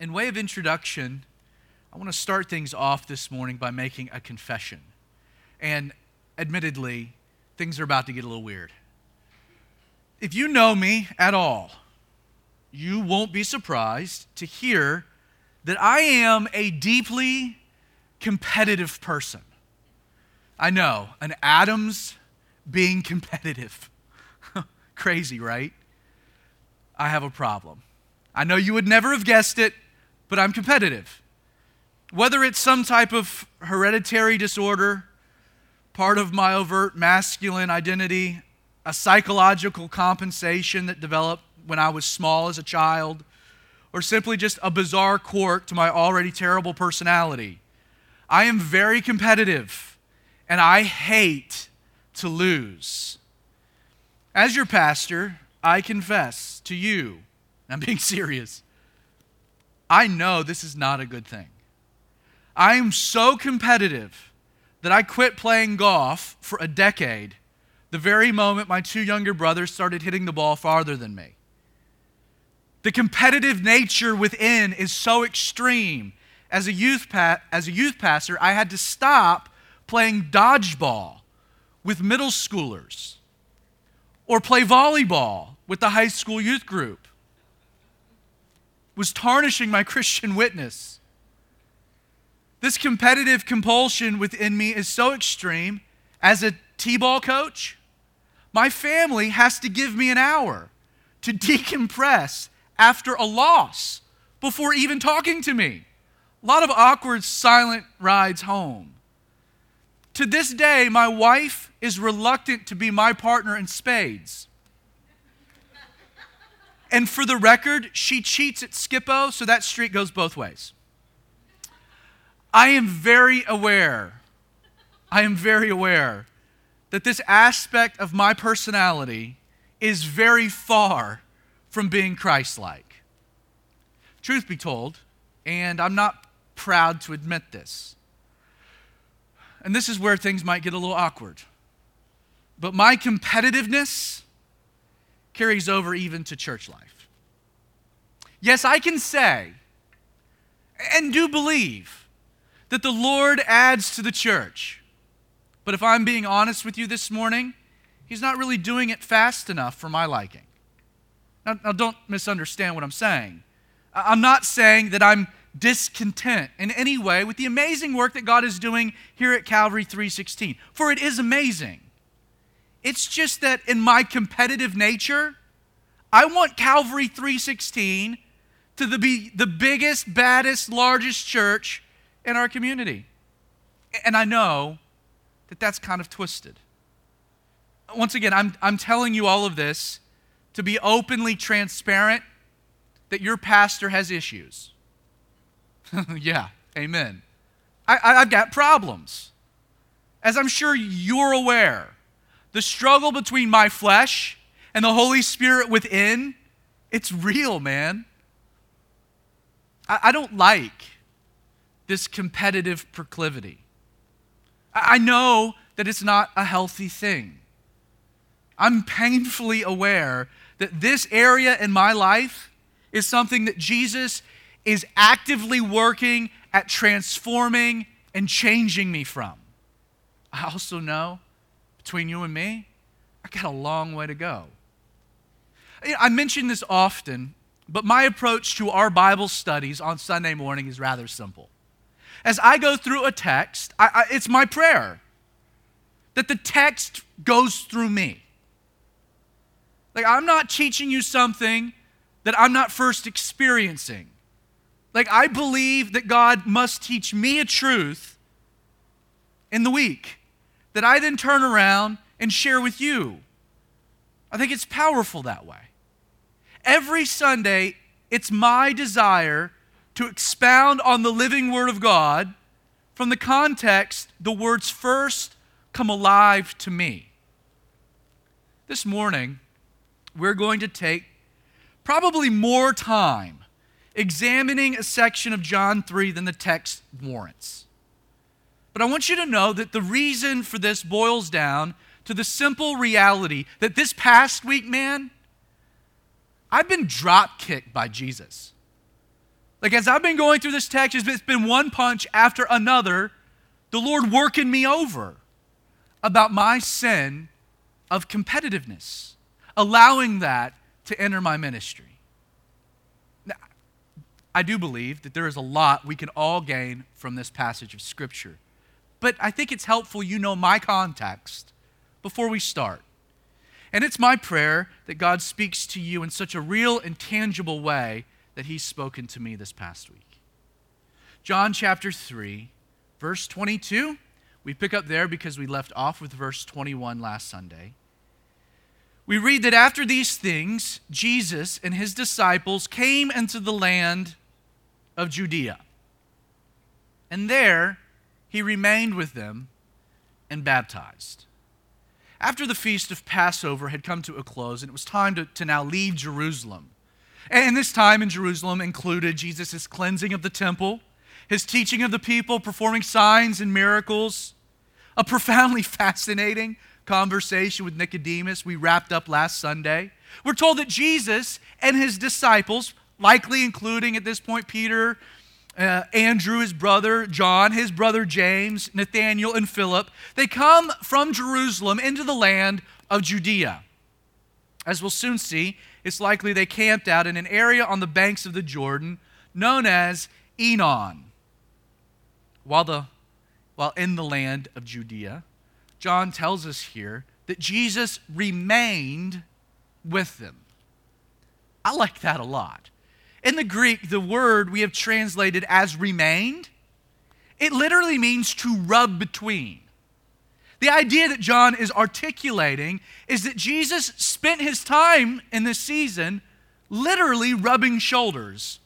In way of introduction, I want to start things off this morning by making a confession. And admittedly, things are about to get a little weird. If you know me at all, you won't be surprised to hear that I am a deeply competitive person. I know, an Adams being competitive. Crazy, right? I have a problem. I know you would never have guessed it, but I'm competitive. Whether it's some type of hereditary disorder, part of my overt masculine identity, a psychological compensation that developed when I was small as a child, or simply just a bizarre quirk to my already terrible personality. I am very competitive and I hate to lose. As your pastor, I confess to you, I'm being serious, I know this is not a good thing. I am so competitive that I quit playing golf for a decade the very moment my two younger brothers started hitting the ball farther than me. The competitive nature within is so extreme. As a youth, pa- as a youth pastor, I had to stop playing dodgeball with middle schoolers or play volleyball with the high school youth group. Was tarnishing my Christian witness. This competitive compulsion within me is so extreme. As a T ball coach, my family has to give me an hour to decompress after a loss before even talking to me. A lot of awkward, silent rides home. To this day, my wife is reluctant to be my partner in spades. And for the record, she cheats at Skip-Bo, so that streak goes both ways. I am very aware, I am very aware that this aspect of my personality is very far from being Christ like. Truth be told, and I'm not proud to admit this, and this is where things might get a little awkward, but my competitiveness carries over even to church life. Yes, I can say and do believe that the Lord adds to the church. But if I'm being honest with you this morning, He's not really doing it fast enough for my liking. Now, now, don't misunderstand what I'm saying. I'm not saying that I'm discontent in any way with the amazing work that God is doing here at Calvary 316, for it is amazing. It's just that in my competitive nature, I want Calvary 316 to be the biggest, baddest, largest church in our community. And I know that that's kind of twisted. Once again, I'm, I'm telling you all of this to be openly transparent that your pastor has issues. yeah, amen. I, I've got problems. As I'm sure you're aware, the struggle between my flesh and the Holy Spirit within, it's real, man. I, I don't like this competitive proclivity. I, I know that it's not a healthy thing. I'm painfully aware that this area in my life is something that Jesus is actively working at transforming and changing me from. I also know between you and me, I got a long way to go. I mention this often, but my approach to our Bible studies on Sunday morning is rather simple. As I go through a text, I, I, it's my prayer that the text goes through me. Like, I'm not teaching you something that I'm not first experiencing. Like, I believe that God must teach me a truth in the week that I then turn around and share with you. I think it's powerful that way. Every Sunday, it's my desire to expound on the living Word of God from the context the words first come alive to me. This morning, we're going to take probably more time examining a section of John 3 than the text warrants. But I want you to know that the reason for this boils down to the simple reality that this past week, man, I've been drop kicked by Jesus. Like, as I've been going through this text, it's been one punch after another, the Lord working me over about my sin of competitiveness, allowing that to enter my ministry. Now, I do believe that there is a lot we can all gain from this passage of Scripture. But I think it's helpful you know my context before we start. And it's my prayer that God speaks to you in such a real and tangible way that He's spoken to me this past week. John chapter 3, verse 22. We pick up there because we left off with verse 21 last Sunday. We read that after these things, Jesus and his disciples came into the land of Judea. And there he remained with them and baptized. After the feast of Passover had come to a close, and it was time to, to now leave Jerusalem. And this time in Jerusalem included Jesus' cleansing of the temple, his teaching of the people, performing signs and miracles, a profoundly fascinating conversation with Nicodemus we wrapped up last Sunday. We're told that Jesus and his disciples, likely including at this point Peter, uh, Andrew, his brother, John, his brother James, Nathaniel, and Philip, they come from Jerusalem into the land of Judea. As we'll soon see, it's likely they camped out in an area on the banks of the Jordan known as Aenon. While, the, while in the land of Judea, John tells us here that Jesus remained with them. I like that a lot. In the Greek, the word we have translated as remained, it literally means to rub between. The idea that John is articulating is that Jesus spent his time in this season literally rubbing shoulders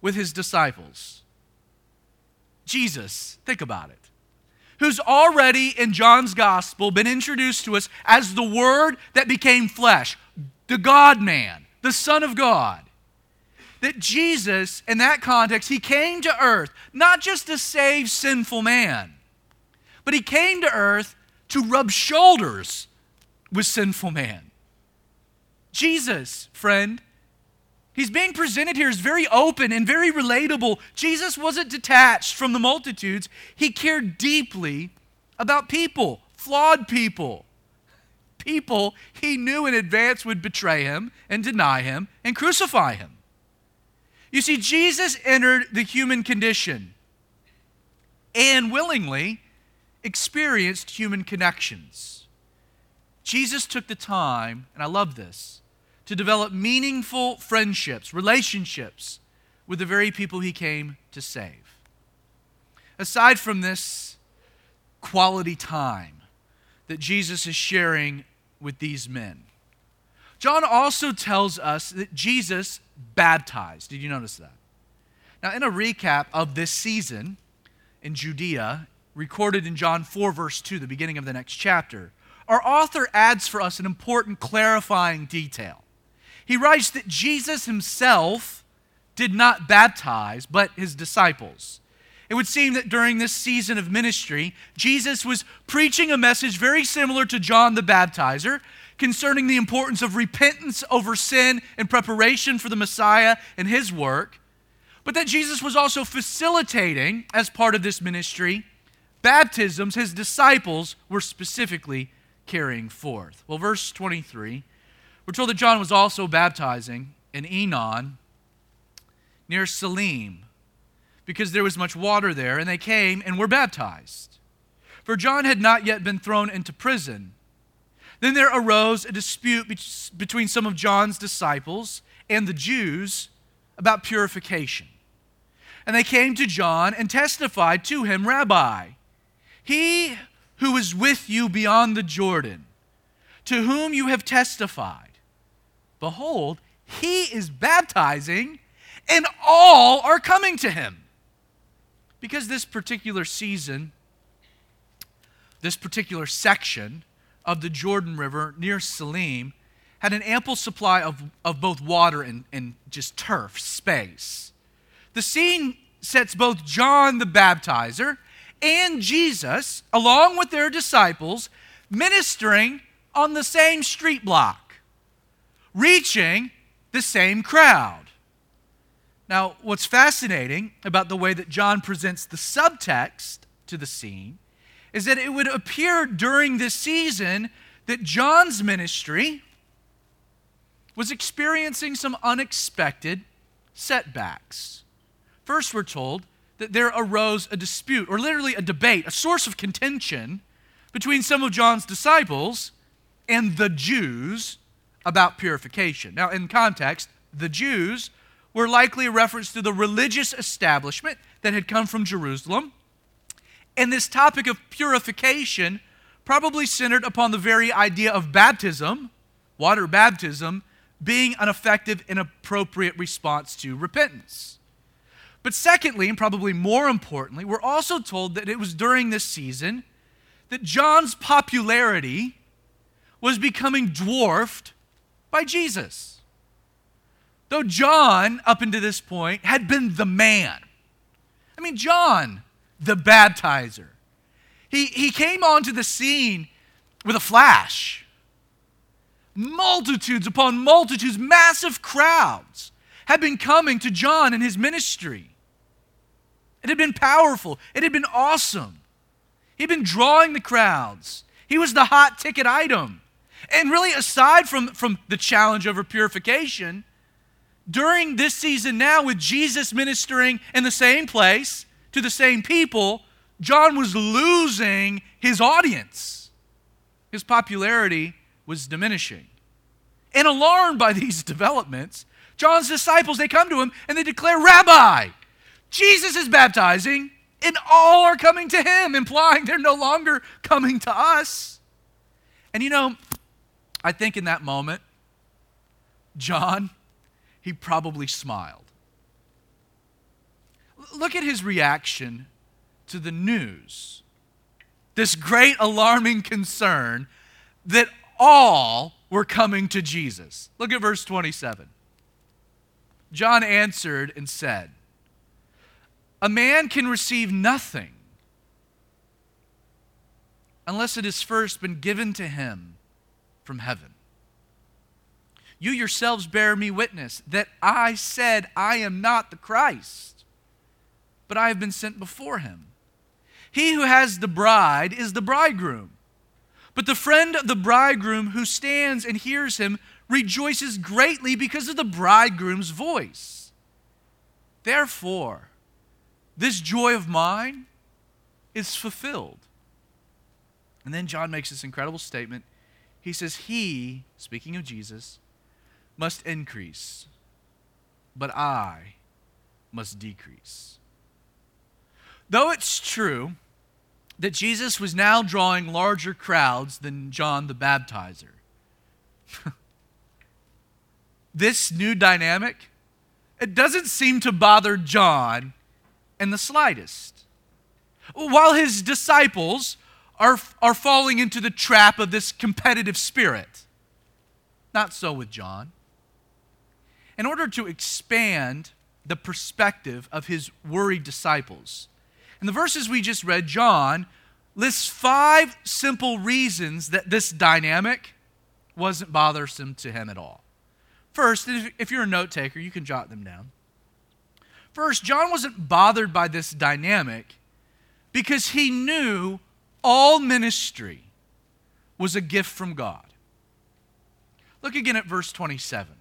with his disciples. Jesus, think about it, who's already in John's gospel been introduced to us as the Word that became flesh, the God man, the Son of God that Jesus, in that context, he came to earth not just to save sinful man, but he came to earth to rub shoulders with sinful man. Jesus, friend, he's being presented here as very open and very relatable. Jesus wasn't detached from the multitudes, he cared deeply about people, flawed people. People he knew in advance would betray him and deny him and crucify him. You see, Jesus entered the human condition and willingly experienced human connections. Jesus took the time, and I love this, to develop meaningful friendships, relationships with the very people he came to save. Aside from this quality time that Jesus is sharing with these men, John also tells us that Jesus baptized. Did you notice that? Now, in a recap of this season in Judea, recorded in John 4, verse 2, the beginning of the next chapter, our author adds for us an important clarifying detail. He writes that Jesus himself did not baptize, but his disciples. It would seem that during this season of ministry, Jesus was preaching a message very similar to John the Baptizer, concerning the importance of repentance over sin and preparation for the Messiah and his work, but that Jesus was also facilitating, as part of this ministry, baptisms his disciples were specifically carrying forth. Well, verse 23, we're told that John was also baptizing in Aenon near Salim because there was much water there, and they came and were baptized. For John had not yet been thrown into prison then there arose a dispute between some of John's disciples and the Jews about purification. And they came to John and testified to him, Rabbi, he who is with you beyond the Jordan, to whom you have testified, behold, he is baptizing, and all are coming to him. Because this particular season, this particular section, of the Jordan River near Salim had an ample supply of, of both water and, and just turf, space. The scene sets both John the baptizer and Jesus, along with their disciples, ministering on the same street block, reaching the same crowd. Now, what's fascinating about the way that John presents the subtext to the scene is that it would appear during this season that John's ministry was experiencing some unexpected setbacks. First, we're told that there arose a dispute, or literally a debate, a source of contention between some of John's disciples and the Jews about purification. Now, in context, the Jews were likely a reference to the religious establishment that had come from Jerusalem. And this topic of purification probably centered upon the very idea of baptism, water baptism, being an effective and appropriate response to repentance. But secondly, and probably more importantly, we're also told that it was during this season that John's popularity was becoming dwarfed by Jesus. Though John, up until this point, had been the man. I mean, John, the baptizer, he, he came onto the scene with a flash. Multitudes upon multitudes, massive crowds had been coming to John and his ministry. It had been powerful, it had been awesome. He'd been drawing the crowds, he was the hot ticket item. And really, aside from, from the challenge over purification, during this season now, with Jesus ministering in the same place to the same people, John was losing his audience. His popularity was diminishing. And alarmed by these developments, John's disciples, they come to him and they declare, Rabbi, Jesus is baptizing, and all are coming to him, implying they're no longer coming to us. And you know, I think in that moment, John, he probably smiled. Look at his reaction to the news. This great alarming concern that all were coming to Jesus. Look at verse 27. John answered and said, A man can receive nothing unless it has first been given to him from heaven. You yourselves bear me witness that I said, I am not the Christ, but I have been sent before him. He who has the bride is the bridegroom. But the friend of the bridegroom who stands and hears him rejoices greatly because of the bridegroom's voice. Therefore, this joy of mine is fulfilled. And then John makes this incredible statement he says, He, speaking of Jesus, must increase, but I must decrease. Though it's true that Jesus was now drawing larger crowds than John the Baptizer, this new dynamic, it doesn't seem to bother John in the slightest. While his disciples are, are falling into the trap of this competitive spirit. Not so with John. In order to expand the perspective of his worried disciples, in the verses we just read, John lists five simple reasons that this dynamic wasn't bothersome to him at all. First, if you're a note taker, you can jot them down. First, John wasn't bothered by this dynamic because he knew all ministry was a gift from God. Look again at verse 27.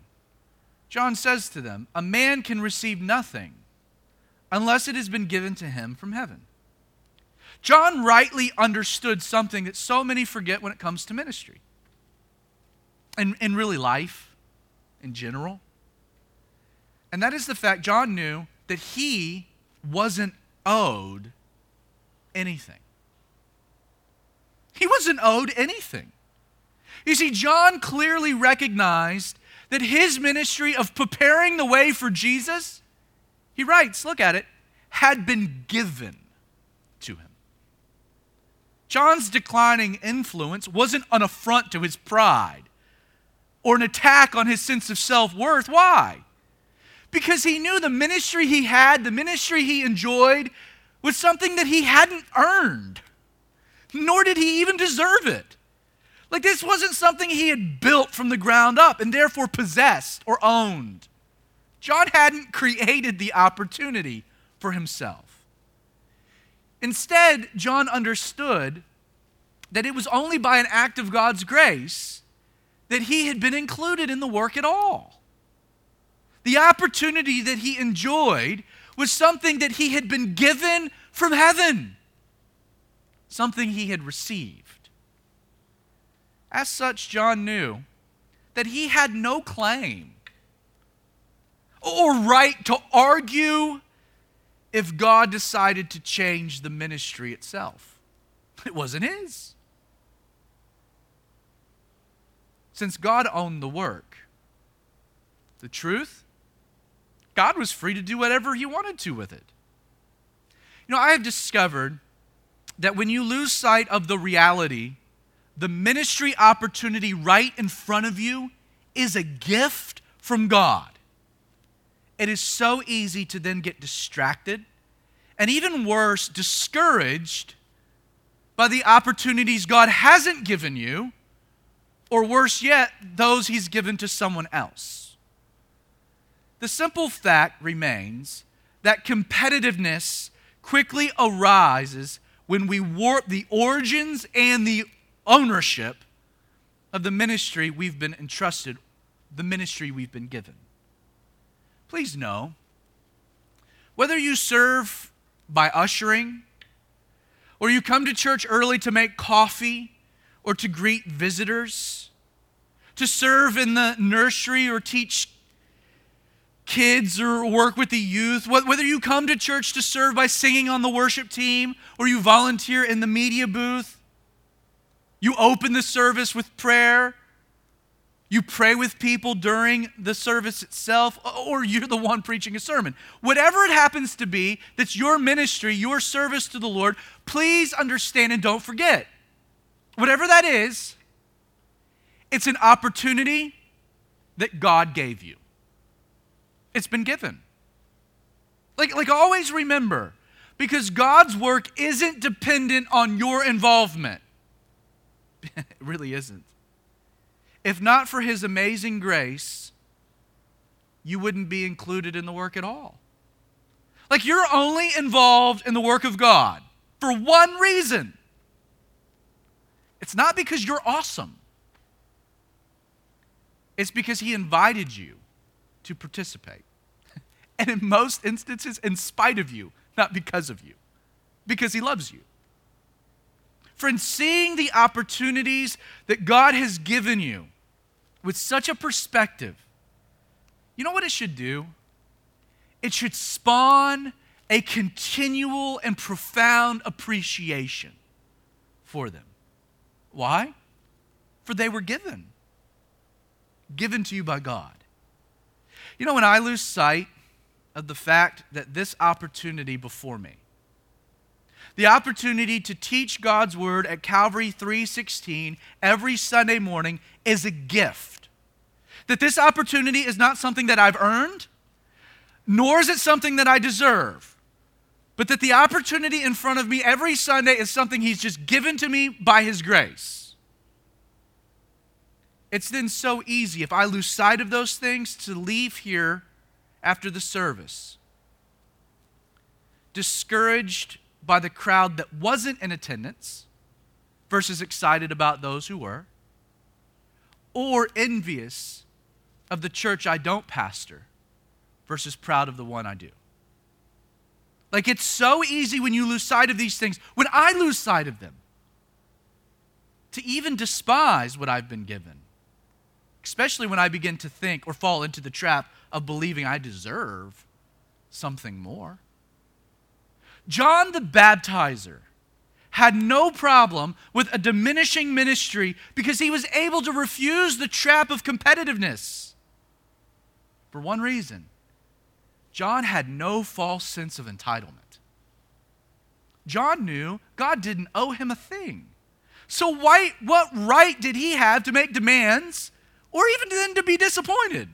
John says to them, A man can receive nothing unless it has been given to him from heaven. John rightly understood something that so many forget when it comes to ministry and, and really life in general. And that is the fact John knew that he wasn't owed anything. He wasn't owed anything. You see, John clearly recognized that his ministry of preparing the way for Jesus, he writes, look at it, had been given to him. John's declining influence wasn't an affront to his pride or an attack on his sense of self worth. Why? Because he knew the ministry he had, the ministry he enjoyed, was something that he hadn't earned nor did he even deserve it. Like, this wasn't something he had built from the ground up and therefore possessed or owned. John hadn't created the opportunity for himself. Instead, John understood that it was only by an act of God's grace that he had been included in the work at all. The opportunity that he enjoyed was something that he had been given from heaven, something he had received. As such, John knew that he had no claim or right to argue if God decided to change the ministry itself. It wasn't his. Since God owned the work, the truth, God was free to do whatever he wanted to with it. You know, I have discovered that when you lose sight of the reality, the ministry opportunity right in front of you is a gift from God it is so easy to then get distracted and even worse, discouraged by the opportunities God hasn't given you, or worse yet, those He's given to someone else. The simple fact remains that competitiveness quickly arises when we warp the origins and the ownership of the ministry we've been entrusted, the ministry we've been given please know whether you serve by ushering, or you come to church early to make coffee or to greet visitors, to serve in the nursery or teach kids or work with the youth, whether you come to church to serve by singing on the worship team or you volunteer in the media booth, you open the service with prayer you pray with people during the service itself, or you're the one preaching a sermon. Whatever it happens to be, that's your ministry, your service to the Lord, please understand and don't forget. Whatever that is, it's an opportunity that God gave you. It's been given. Like, like always remember, because God's work isn't dependent on your involvement. it really isn't. If not for his amazing grace, you wouldn't be included in the work at all. Like you're only involved in the work of God for one reason it's not because you're awesome, it's because he invited you to participate. And in most instances, in spite of you, not because of you, because he loves you. Friends, seeing the opportunities that God has given you with such a perspective, you know what it should do? It should spawn a continual and profound appreciation for them. Why? For they were given, given to you by God. You know, when I lose sight of the fact that this opportunity before me, the opportunity to teach God's word at Calvary 316 every Sunday morning is a gift that this opportunity is not something that I've earned, nor is it something that I deserve, but that the opportunity in front of me every Sunday is something He's just given to me by His grace. It's then so easy, if I lose sight of those things, to leave here after the service, discouraged by the crowd that wasn't in attendance versus excited about those who were, or envious of the church I don't pastor versus proud of the one I do. Like it's so easy when you lose sight of these things, when I lose sight of them, to even despise what I've been given, especially when I begin to think or fall into the trap of believing I deserve something more. John the Baptizer had no problem with a diminishing ministry because he was able to refuse the trap of competitiveness for one reason John had no false sense of entitlement. John knew God didn't owe him a thing. So, why, what right did he have to make demands or even then to be disappointed?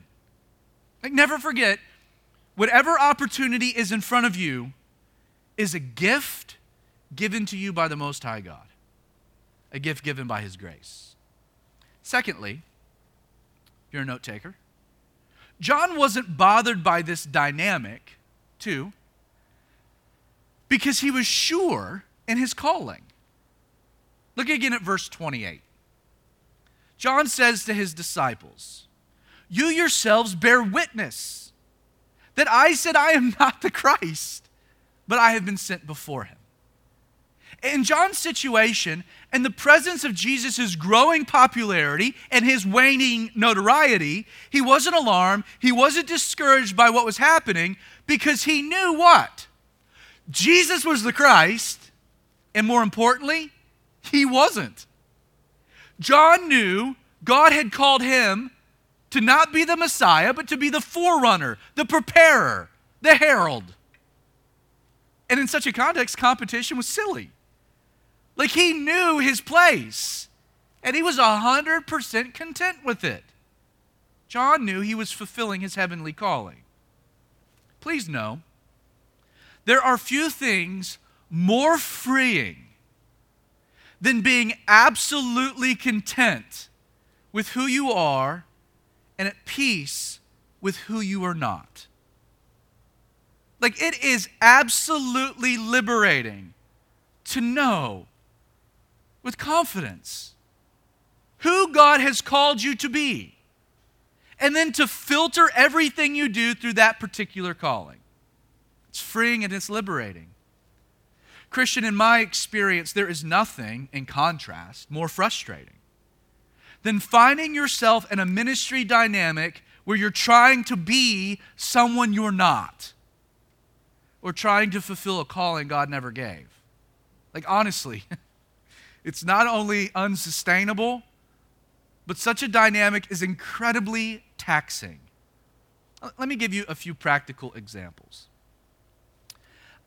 Like, never forget, whatever opportunity is in front of you is a gift given to you by the Most High God, a gift given by His grace. Secondly, if you're a note taker, John wasn't bothered by this dynamic, too, because he was sure in his calling. Look again at verse 28. John says to his disciples, You yourselves bear witness that I said I am not the Christ, but I have been sent before him. In John's situation, in the presence of Jesus' growing popularity and his waning notoriety, he wasn't alarmed, he wasn't discouraged by what was happening because he knew what? Jesus was the Christ, and more importantly, he wasn't. John knew God had called him to not be the Messiah, but to be the forerunner, the preparer, the herald. And in such a context, competition was silly. Like he knew his place, and he was 100% content with it. John knew he was fulfilling his heavenly calling. Please know, there are few things more freeing than being absolutely content with who you are and at peace with who you are not. Like, it is absolutely liberating to know with confidence who God has called you to be, and then to filter everything you do through that particular calling. It's freeing and it's liberating. Christian, in my experience, there is nothing, in contrast, more frustrating than finding yourself in a ministry dynamic where you're trying to be someone you're not or trying to fulfill a calling God never gave. Like, honestly, it's not only unsustainable, but such a dynamic is incredibly taxing. Let me give you a few practical examples.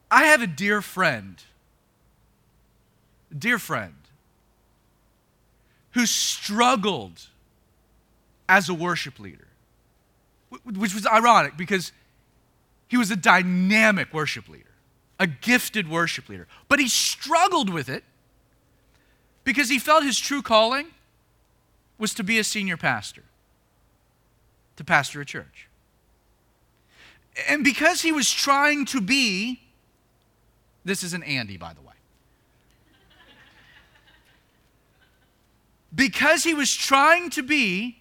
I have a dear friend dear friend who struggled as a worship leader, which was ironic because he was a dynamic worship leader, a gifted worship leader. But he struggled with it because he felt his true calling was to be a senior pastor, to pastor a church. And because he was trying to be, this is an Andy, by the way. because he was trying to be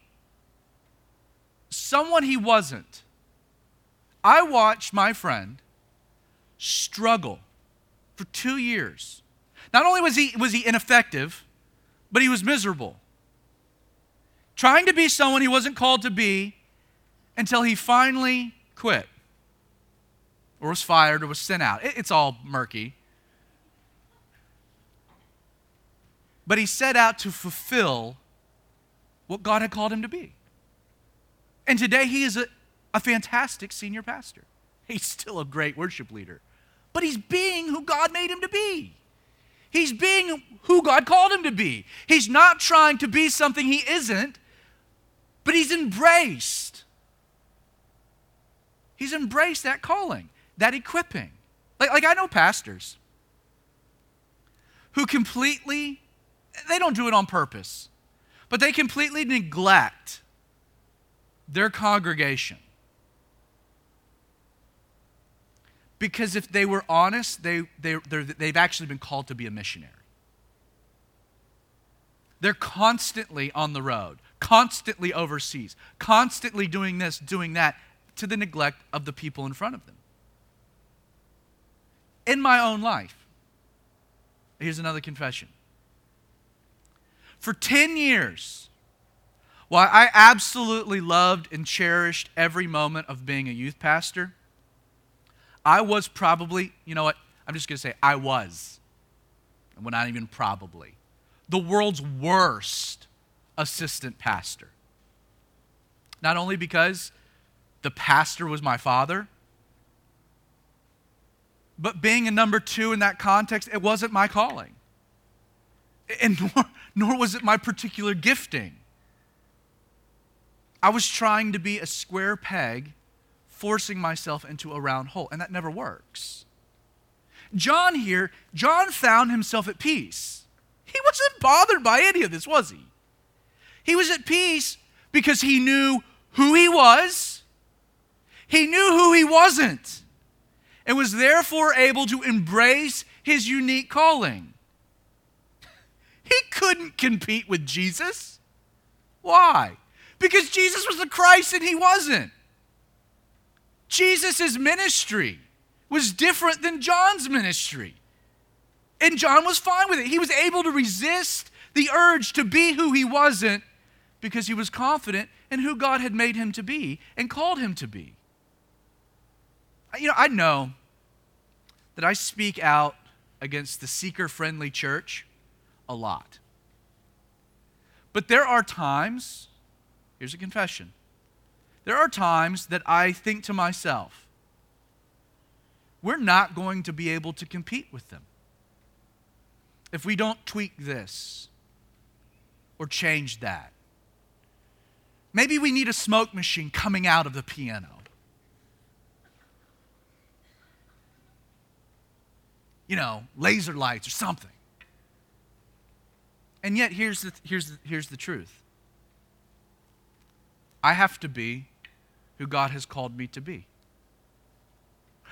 someone he wasn't. I watched my friend struggle for two years. Not only was he, was he ineffective, but he was miserable. Trying to be someone he wasn't called to be until he finally quit or was fired or was sent out. It, it's all murky. but he set out to fulfill what God had called him to be. And today he is a, a fantastic senior pastor. He's still a great worship leader, but he's being who God made him to be. He's being who God called him to be. He's not trying to be something he isn't, but he's embraced. He's embraced that calling, that equipping. Like, like I know pastors who completely they don't do it on purpose, but they completely neglect their congregation. Because if they were honest, they, they, they've actually been called to be a missionary. They're constantly on the road, constantly overseas, constantly doing this, doing that, to the neglect of the people in front of them. In my own life, here's another confession for 10 years, while I absolutely loved and cherished every moment of being a youth pastor, I was probably, you know what? I'm just going to say, I was. And well, not even probably. The world's worst assistant pastor. Not only because the pastor was my father, but being a number two in that context, it wasn't my calling. And nor, nor was it my particular gifting. I was trying to be a square peg, forcing myself into a round hole, and that never works. John here, John found himself at peace. He wasn't bothered by any of this, was he? He was at peace because he knew who he was He knew who he wasn't and was therefore able to embrace his unique calling. He couldn't compete with Jesus. Why? Because Jesus was the Christ and he wasn't. Jesus' ministry was different than John's ministry. And John was fine with it. He was able to resist the urge to be who he wasn't because he was confident in who God had made him to be and called him to be. You know, I know that I speak out against the seeker friendly church a lot. But there are times, here's a confession, there are times that I think to myself, we're not going to be able to compete with them if we don't tweak this or change that. Maybe we need a smoke machine coming out of the piano. You know, laser lights or something. And yet, here's the, here's the, here's the truth I have to be who God has called me to be.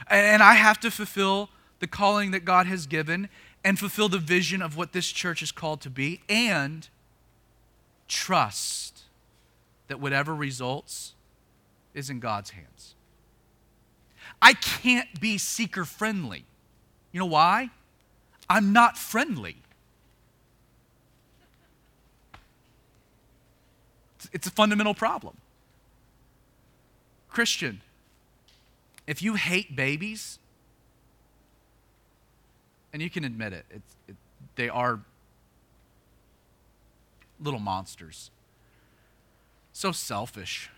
And I have to fulfill the calling that God has given and fulfill the vision of what this church is called to be and trust that whatever results is in God's hands. I can't be seeker friendly. You know why? I'm not friendly. It's a fundamental problem. Christian, if you hate babies, and you can admit it, it, they are little monsters. So selfish.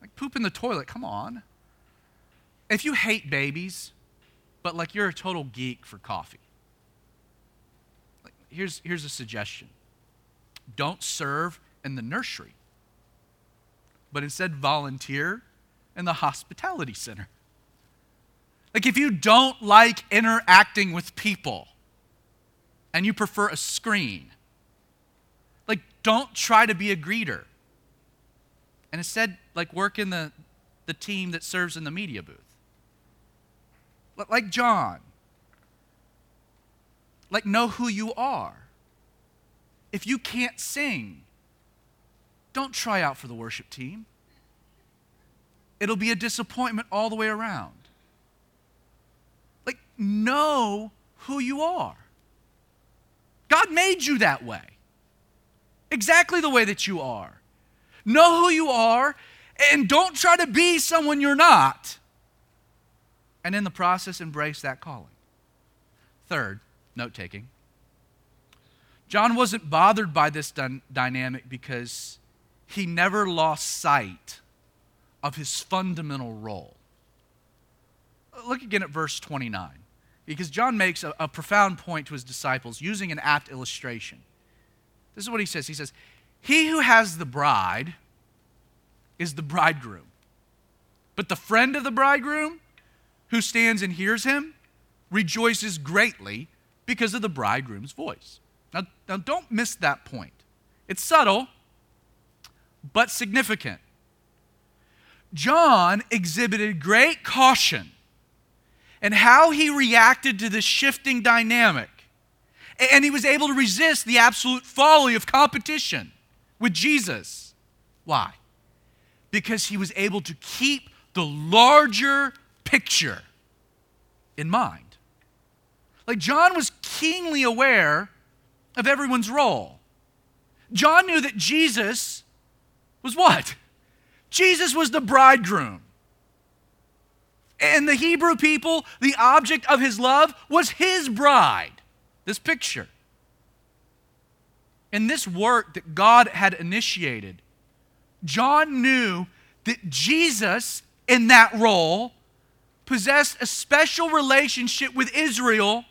Like poop in the toilet, come on. If you hate babies, but like you're a total geek for coffee, like here's, here's a suggestion don't serve in the nursery, but instead volunteer in the hospitality center. Like if you don't like interacting with people and you prefer a screen, like don't try to be a greeter. And instead, like work in the, the team that serves in the media booth. Like John. Like know who you are. If you can't sing, don't try out for the worship team. It'll be a disappointment all the way around. Like, know who you are. God made you that way, exactly the way that you are. Know who you are and don't try to be someone you're not. And in the process, embrace that calling. Third, note taking. John wasn't bothered by this dy- dynamic because he never lost sight of his fundamental role. Look again at verse 29, because John makes a, a, profound point to his disciples using an apt illustration. This is what he says He says, He who has the bride is the bridegroom, but the friend of the bridegroom who stands and hears him rejoices greatly because of the bridegroom's voice. Now, now don't miss that point. It's subtle, but significant. John exhibited great caution in how he reacted to this shifting dynamic. And he was able to resist the absolute folly of competition with Jesus. Why? Because he was able to keep the larger picture in mind. Like John was keenly aware of everyone's role. John knew that Jesus was what? Jesus was the bridegroom. And the Hebrew people, the object of his love, was his bride. This picture. In this work that God had initiated, John knew that Jesus, in that role, possessed a special relationship with Israel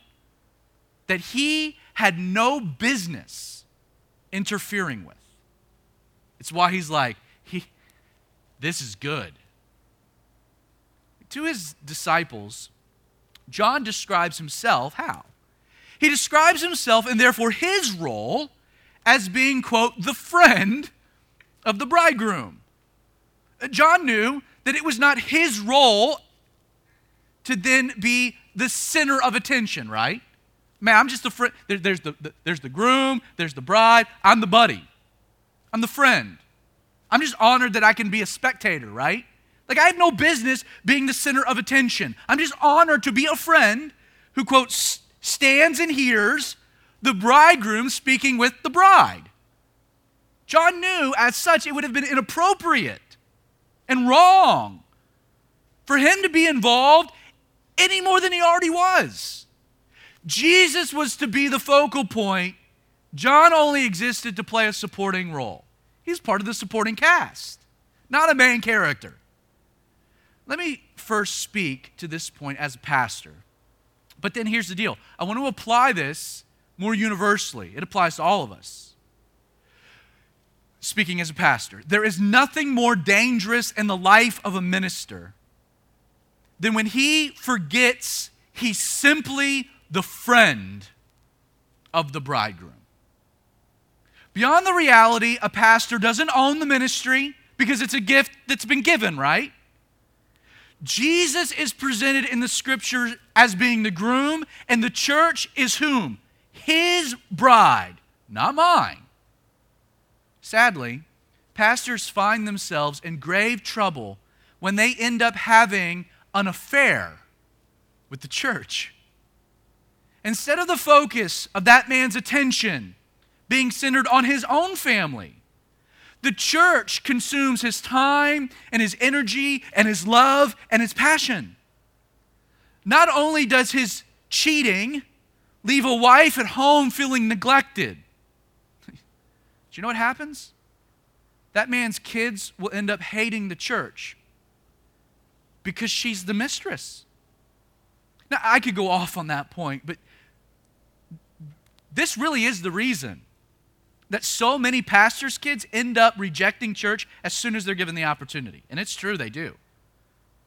that he had no business interfering with. It's why he's like, he, this is good. To his disciples, John describes himself how? He describes himself and therefore his role as being, quote, the friend of the bridegroom. Uh, John knew that it was not his role to then be the center of attention, right? Man, I'm just the friend. There, there's, the, the, there's the groom, there's the bride. I'm the buddy, I'm the friend. I'm just honored that I can be a spectator, right? Like, I have no business being the center of attention. I'm just honored to be a friend who, quote, stands and hears the bridegroom speaking with the bride. John knew as such it would have been inappropriate and wrong for him to be involved any more than he already was. Jesus was to be the focal point. John only existed to play a supporting role. He's part of the supporting cast, not a main character. Let me first speak to this point as a pastor. But then here's the deal I want to apply this more universally, it applies to all of us. Speaking as a pastor, there is nothing more dangerous in the life of a minister than when he forgets he's simply the friend of the bridegroom. Beyond the reality, a pastor doesn't own the ministry because it's a gift that's been given, right? Jesus is presented in the scriptures as being the groom, and the church is whom? His bride, not mine. Sadly, pastors find themselves in grave trouble when they end up having an affair with the church. Instead of the focus of that man's attention being centered on his own family, the church consumes his time and his energy and his love and his passion. Not only does his cheating leave a wife at home feeling neglected, do you know what happens? That man's kids will end up hating the church because she's the mistress. Now, I could go off on that point, but this really is the reason that so many pastors' kids end up rejecting church as soon as they're given the opportunity. And it's true, they do.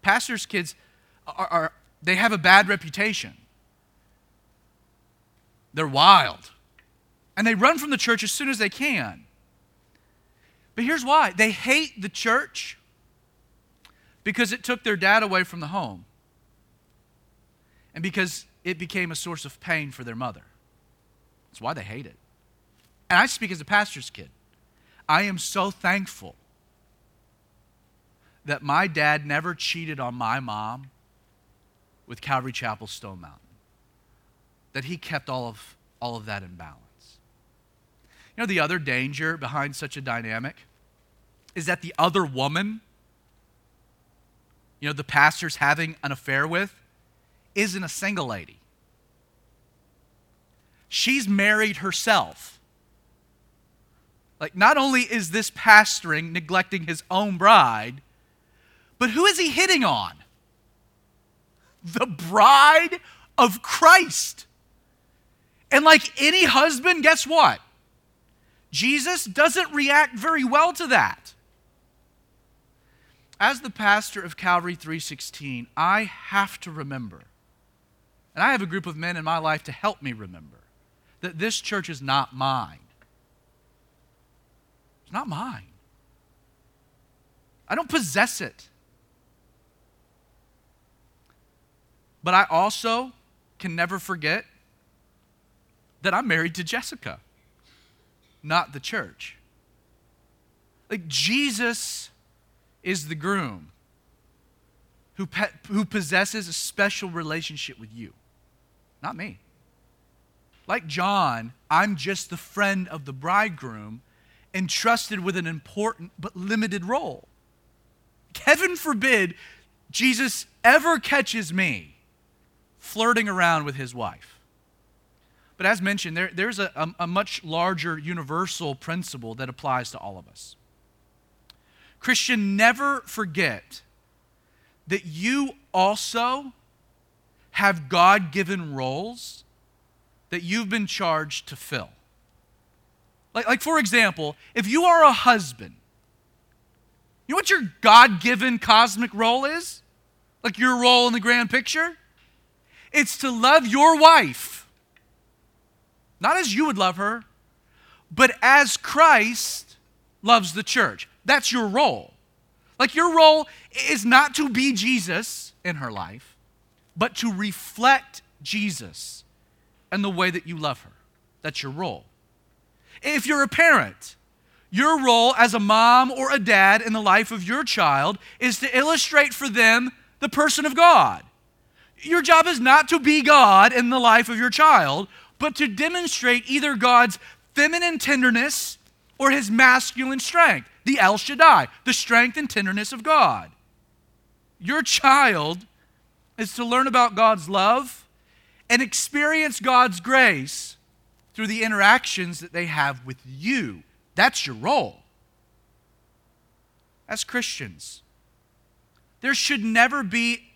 Pastors' kids are, are they have a bad reputation. They're wild. And they run from the church as soon as they can. But here's why they hate the church because it took their dad away from the home and because it became a source of pain for their mother. That's why they hate it. And I speak as a pastor's kid. I am so thankful that my dad never cheated on my mom with Calvary Chapel Stone Mountain. That he kept all of, all of that in balance. You know, the other danger behind such a dynamic is that the other woman, you know, the pastor's having an affair with, isn't a single lady. She's married herself. Like, not only is this pastoring neglecting his own bride, but who is he hitting on? The bride of Christ. And like any husband, guess what? Jesus doesn't react very well to that. As the pastor of Calvary 316, I have to remember, and I have a group of men in my life to help me remember, that this church is not mine. Not mine. I don't possess it. But I also can never forget that I'm married to Jessica, not the church. Like Jesus is the groom who, pe- who possesses a special relationship with you, not me. Like John, I'm just the friend of the bridegroom entrusted with an important but limited role. Heaven forbid Jesus ever catches me flirting around with his wife. But as mentioned, there, there's a, a, a much larger universal principle that applies to all of us. Christian, never forget that you also have God given roles that you've been charged to fill. Like, like, for example, if you are a husband, you know what your God given cosmic role is? Like your role in the grand picture? It's to love your wife, not as you would love her, but as Christ loves the church. That's your role. Like your role is not to be Jesus in her life, but to reflect Jesus and the way that you love her. That's your role. If you're a parent, your role as a mom or a dad in the life of your child is to illustrate for them the person of God. Your job is not to be God in the life of your child, but to demonstrate either God's feminine tenderness or his masculine strength, the El Shaddai, the strength and tenderness of God. Your child is to learn about God's love and experience God's grace through the interactions that they have with you. That's your role. As Christians, there should never be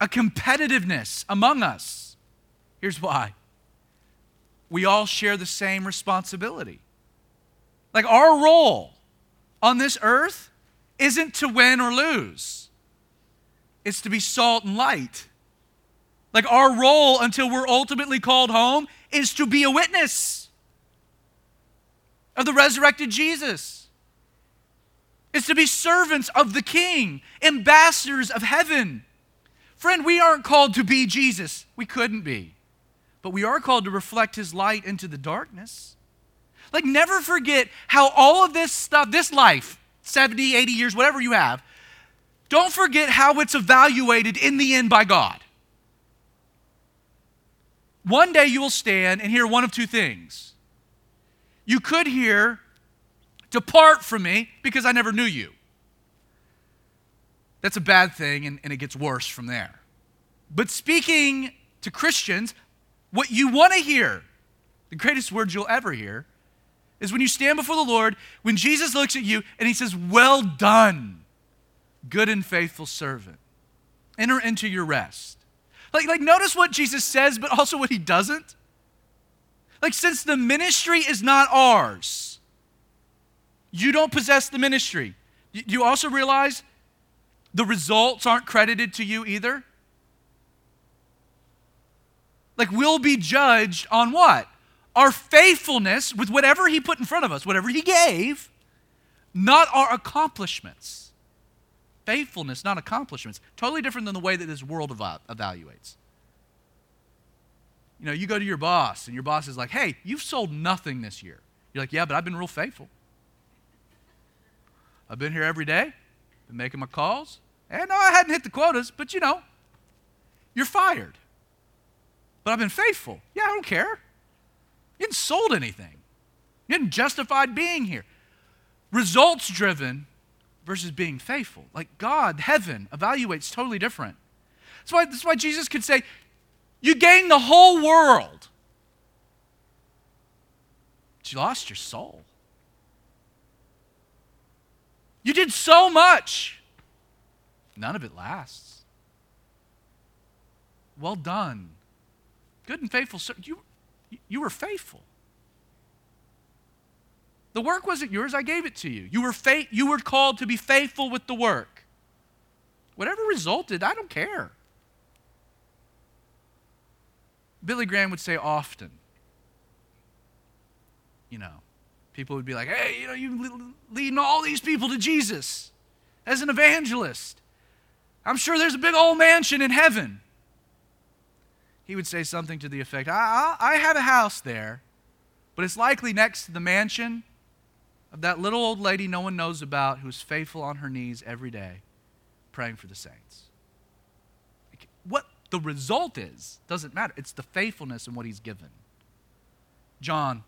a competitiveness among us. Here's why we all share the same responsibility. Like our role on this earth isn't to win or lose, it's to be salt and light. Like our role until we're ultimately called home is to be a witness of the resurrected Jesus. Is to be servants of the King, ambassadors of heaven. Friend, we aren't called to be Jesus. We couldn't be. But we are called to reflect his light into the darkness. Like, never forget how all of this stuff, this life, 70, 80 years, whatever you have, don't forget how it's evaluated in the end by God. One day you will stand and hear one of two things. You could hear, Depart from me because I never knew you. That's a bad thing, and, and it gets worse from there. But speaking to Christians, what you want to hear, the greatest words you'll ever hear, is when you stand before the Lord, when Jesus looks at you and he says, Well done, good and faithful servant. Enter into your rest. Like, like notice what Jesus says, but also what he doesn't. Like, since the ministry is not ours, you don't possess the ministry. You, you also realize the results aren't credited to you either? Like, we'll be judged on what? Our faithfulness with whatever He put in front of us, whatever He gave, not our accomplishments. Faithfulness, not accomplishments. Totally different than the way that this world evaluates. You know, you go to your boss, and your boss is like, hey, you've sold nothing this year. You're like, yeah, but I've been real faithful. I've been here every day, been making my calls. And no, I hadn't hit the quotas, but you know, you're fired but I've been faithful. Yeah, I don't care. You didn't sold anything. You didn't justified being here. Results driven versus being faithful. Like God, heaven, evaluates totally different. That's why, that's why Jesus could say, You gained the whole world, but you lost your soul. You did so much, none of it lasts. Well done, Good and faithful. You, you were faithful. The work wasn't yours, I gave it to you. You were, you were called to be faithful with the work. Whatever resulted, I don't care. Billy Graham would say often, you know, people would be like, hey, you know, you're leading all these people to Jesus as an evangelist. I'm sure there's a big old mansion in heaven he would say something to the effect I, I, I have a house there, but it's likely next to the mansion of that little old lady no one knows about who's faithful on her knees every day praying for the saints. What the result is doesn't matter. It's the faithfulness and what he's given. John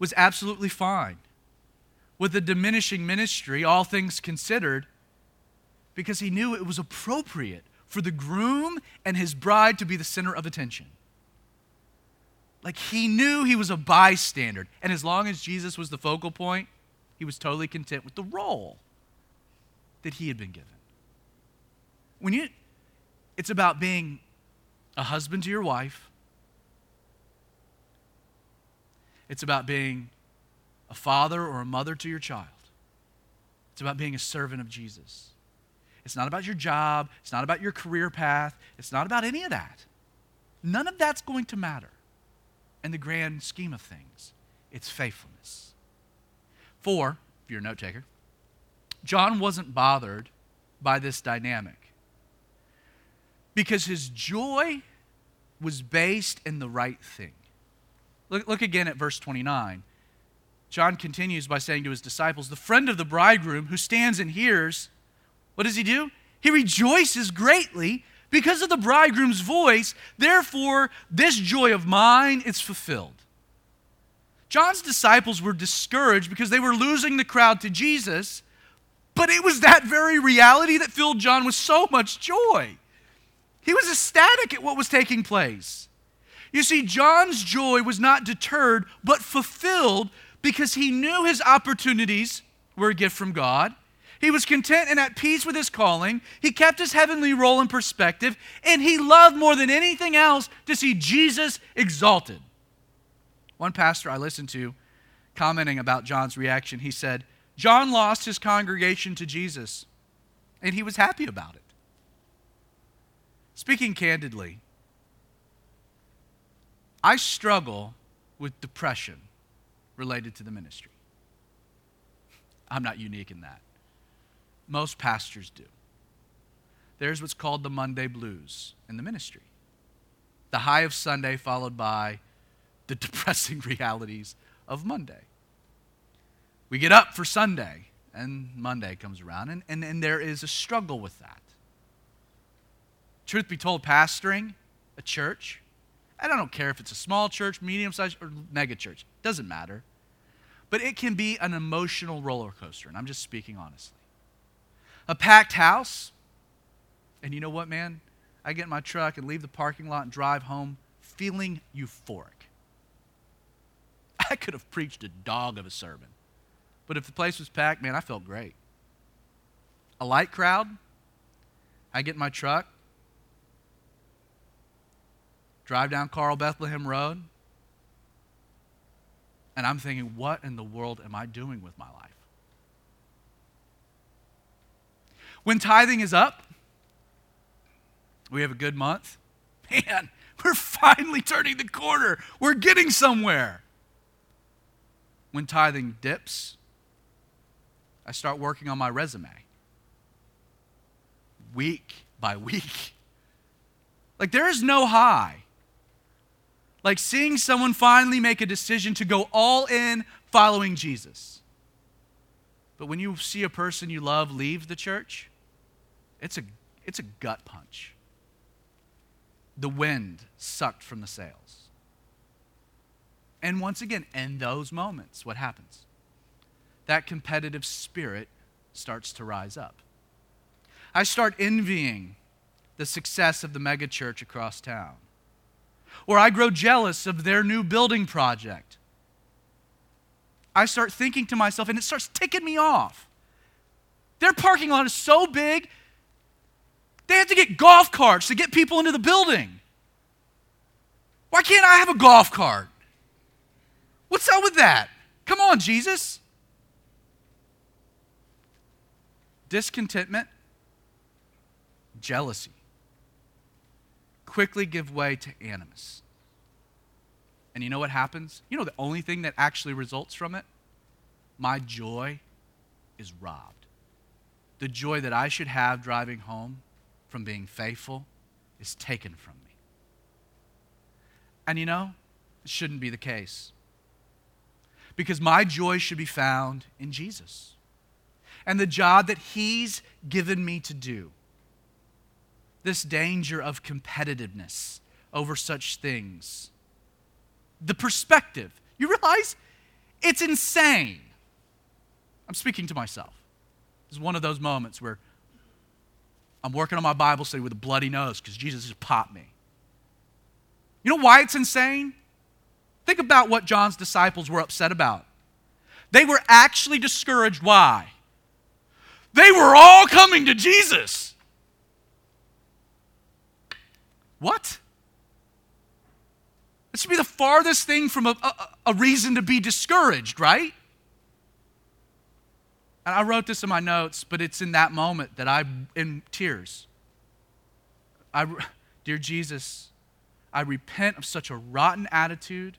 was absolutely fine with the diminishing ministry, all things considered, because he knew it was appropriate for the groom and his bride to be the center of attention. Like he knew he was a bystander. And as long as Jesus was the focal point, he was totally content with the role that he had been given. When you it's about being a husband to your wife. It's about being a father or a mother to your child. It's about being a servant of Jesus. It's not about your job. It's not about your career path. It's not about any of that. None of that's going to matter in the grand scheme of things. It's faithfulness. Four, if you're a note taker, John wasn't bothered by this dynamic because his joy was based in the right thing. Look, look again at verse 29. John continues by saying to his disciples, The friend of the bridegroom who stands and hears, what does he do? He rejoices greatly because of the bridegroom's voice. Therefore, this joy of mine is fulfilled. John's disciples were discouraged because they were losing the crowd to Jesus, but it was that very reality that filled John with so much joy. He was ecstatic at what was taking place. You see, John's joy was not deterred, but fulfilled because he knew his opportunities were a gift from God. He was content and at peace with his calling. He kept his heavenly role in perspective, and he loved more than anything else to see Jesus exalted. One pastor I listened to commenting about John's reaction, he said, John lost his congregation to Jesus, and he was happy about it. Speaking candidly, I struggle with depression related to the ministry. I'm not unique in that. Most pastors do. There's what's called the Monday blues in the ministry the high of Sunday, followed by the depressing realities of Monday. We get up for Sunday, and Monday comes around, and, and, and there is a struggle with that. Truth be told, pastoring a church, and I don't care if it's a small church, medium sized, or mega church, doesn't matter but it can be an emotional roller coaster, and I'm just speaking honestly. A packed house, and you know what, man? I get in my truck and leave the parking lot and drive home feeling euphoric. I could have preached a dog of a sermon, but if the place was packed, man, I felt great. A light crowd, I get in my truck, drive down Carl Bethlehem Road, and I'm thinking, what in the world am I doing with my life? When tithing is up, we have a good month. Man, we're finally turning the corner. We're getting somewhere. When tithing dips, I start working on my resume week by week. Like there is no high like seeing someone finally make a decision to go all in following Jesus. But when you see a person you love leave the church, it's a, it's a gut punch. The wind sucked from the sails. And once again, in those moments, what happens? That competitive spirit starts to rise up. I start envying the success of the megachurch across town or I grow jealous of their new building project. I start thinking to myself, and it starts ticking me off. Their parking lot is so big, they have to get golf carts to get people into the building. Why can't I have a golf cart? What's up with that? Come on, Jesus. Discontentment, jealousy quickly give way to animus. And you know what happens? You know the only thing that actually results from it? My joy is robbed. The joy that I should have driving home from being faithful is taken from me. And you know, it shouldn't be the case. Because my joy should be found in Jesus and the job that He's given me to do this danger of competitiveness over such things. The perspective, you realize it's insane. I'm speaking to myself. Is one of those moments where I'm working on my Bible study with a bloody nose because Jesus just popped me. You know why it's insane? Think about what John's disciples were upset about. They were actually discouraged. Why? They were all coming to Jesus. What? This would be the farthest thing from a, a, a, reason to be discouraged, right? And I wrote this in my notes, but it's in that moment that I'm in tears. I, dear Jesus, I repent of such a rotten attitude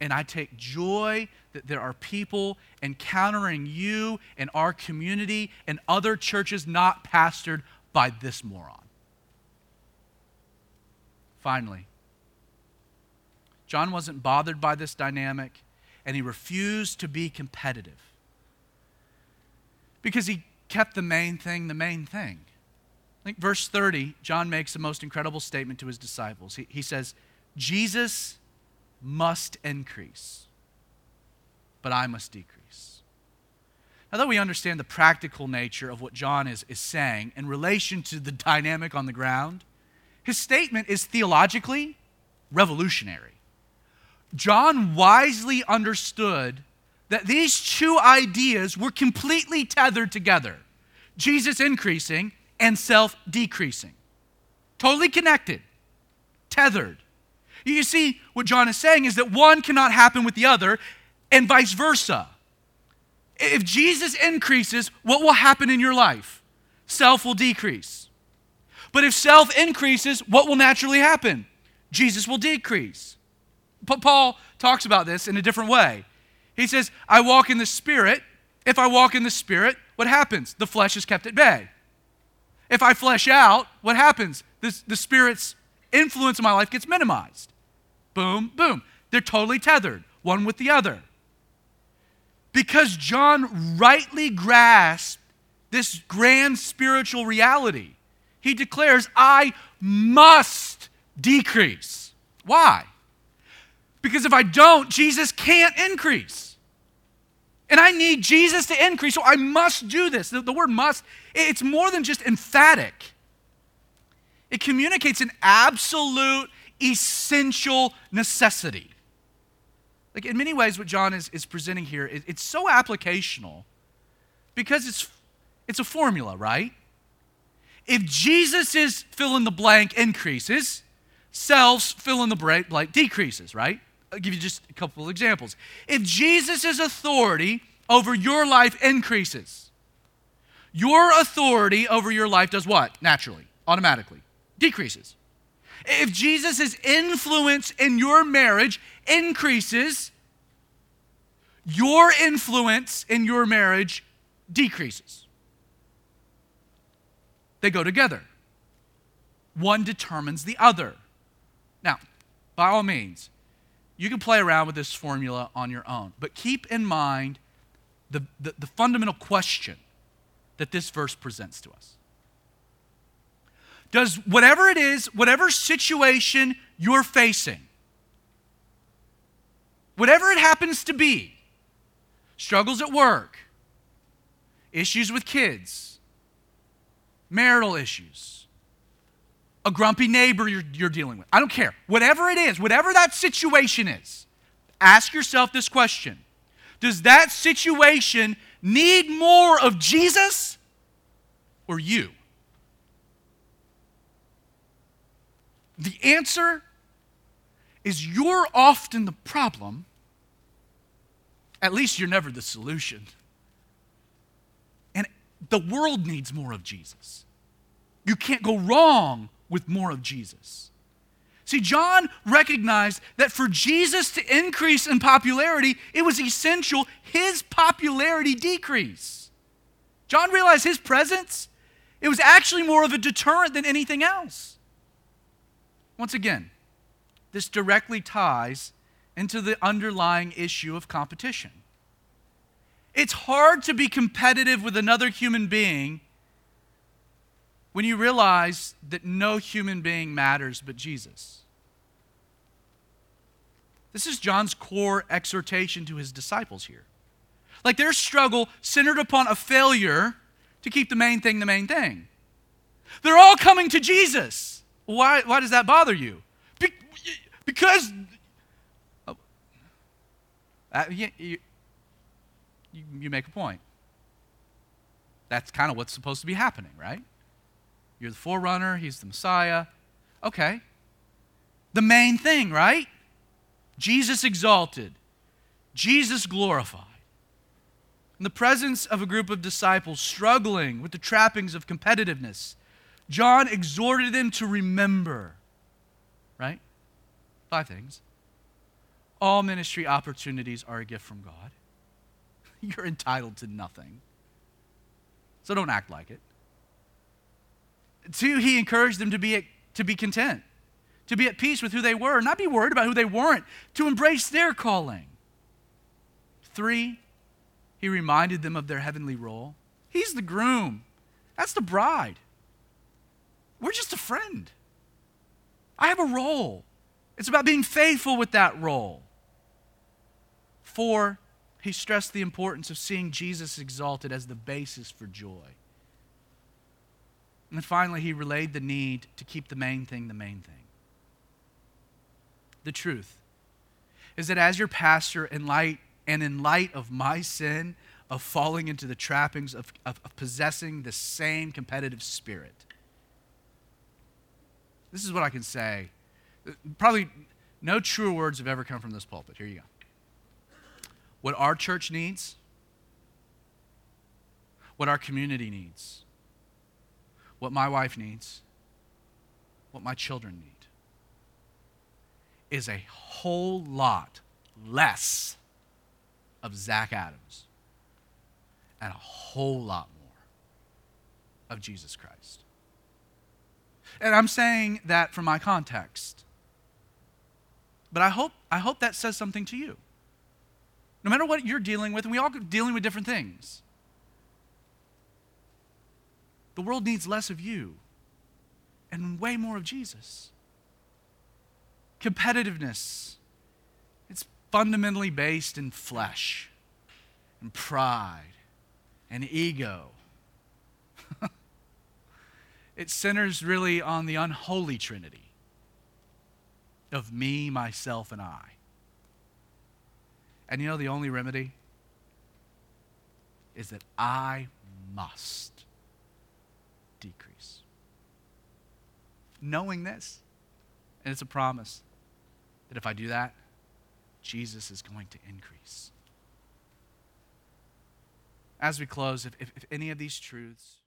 And I take joy that there are people encountering you and our community and other churches not pastored by this moron. Finally, John wasn't bothered by this dynamic and he refused to be competitive because he kept the main thing the main thing. I think verse 30, John makes the most incredible statement to his disciples. He, he says, Jesus must increase, but I must decrease. Now that we understand the practical nature of what John is, is saying in relation to the dynamic on the ground, his statement is theologically revolutionary. John wisely understood that these two ideas were completely tethered together Jesus increasing and self decreasing. Totally connected, tethered. You see, what John is saying is that one cannot happen with the other, and vice versa. If Jesus increases, what will happen in your life? Self will decrease. But if self increases, what will naturally happen? Jesus will decrease. But Paul talks about this in a different way. He says, I walk in the Spirit. If I walk in the Spirit, what happens? The flesh is kept at bay. If I flesh out, what happens? This, the Spirit's influence in my life gets minimized. Boom, boom. They're totally tethered, one with the other. Because John rightly grasped this grand spiritual reality, he declares, I must decrease. Why? Because if I don't, Jesus can't increase. And I need Jesus to increase, so I must do this. The, the, word must, it's more than just emphatic, it communicates an absolute, essential necessity. Like, in many ways, what John is, is presenting here, it, it's so applicational because it's, it's a formula, right? If Jesus is fill in the blank increases, selves fill in the blank decreases, right? I'll give you just a couple of examples. If Jesus' authority over your life increases, your authority over your life does what? Naturally, automatically, decreases. If Jesus' influence in your marriage increases, your influence in your marriage decreases. They go together. One determines the other. Now, by all means, you can play around with this formula on your own, but keep in mind the, the, the fundamental question that this verse presents to us. Does whatever it is, whatever situation you're facing, whatever it happens to be, struggles at work, issues with kids, marital issues, a grumpy neighbor you're, you're dealing with. I don't care. Whatever it is, whatever that situation is, ask yourself this question Does that situation need more of Jesus or you? The answer is you're often the problem. At least you're never the solution. And the world needs more of Jesus. You can't go wrong with more of Jesus. See, John recognized that for Jesus to increase in popularity, it was essential his popularity decrease. John realized his presence, it was actually more of a deterrent than anything else. Once again, this directly ties into the underlying issue of competition. It's hard to be competitive with another human being when you realize that no human being matters but Jesus. This is John's core exhortation to his disciples here. Like their struggle centered upon a failure to keep the main thing the main thing. They're all coming to Jesus. Why, why does that bother you? Be, because oh, uh, you, you, you make a point. That's kind of what's supposed to be happening, right? You're the forerunner, he's the Messiah. Okay. The main thing, right? Jesus exalted, Jesus glorified. In the presence of a group of disciples struggling with the trappings of competitiveness, John exhorted them to remember, right? Five things. all ministry opportunities are a gift from God. You're entitled to nothing. So don't act like it. Two, he encouraged them to be, to be content, to be at peace with who they were, not be worried about who they weren't, to embrace their calling. Three, he reminded them of their heavenly role. He's the groom, that's the bride. We're just a friend. I have a role. It's about being faithful with that role. Four, he stressed the importance of seeing Jesus exalted as the basis for joy. And then finally, he relayed the need to keep the main thing the main thing. The truth is that as your pastor, in light and in light of my sin of falling into the trappings of, of, of possessing the same competitive spirit, this is what I can say. Probably no truer words have ever come from this pulpit. Here you go. What our church needs, what our community needs, what my wife needs, what my children need, is a whole lot less of Zach Adams and a whole lot more of Jesus Christ. And I'm saying that from my context. But I hope, I hope that says something to you. No matter what you're dealing with, and we all dealing with different things. The world needs less of you and way more of Jesus. Competitiveness, it's fundamentally based in flesh and pride and ego. it centers really on the unholy trinity of me, myself, and I. And you know the only remedy? Is that I must decrease. Knowing this, and it's a promise that if I do that, Jesus is going to increase. As we close, if, if, if any of these truths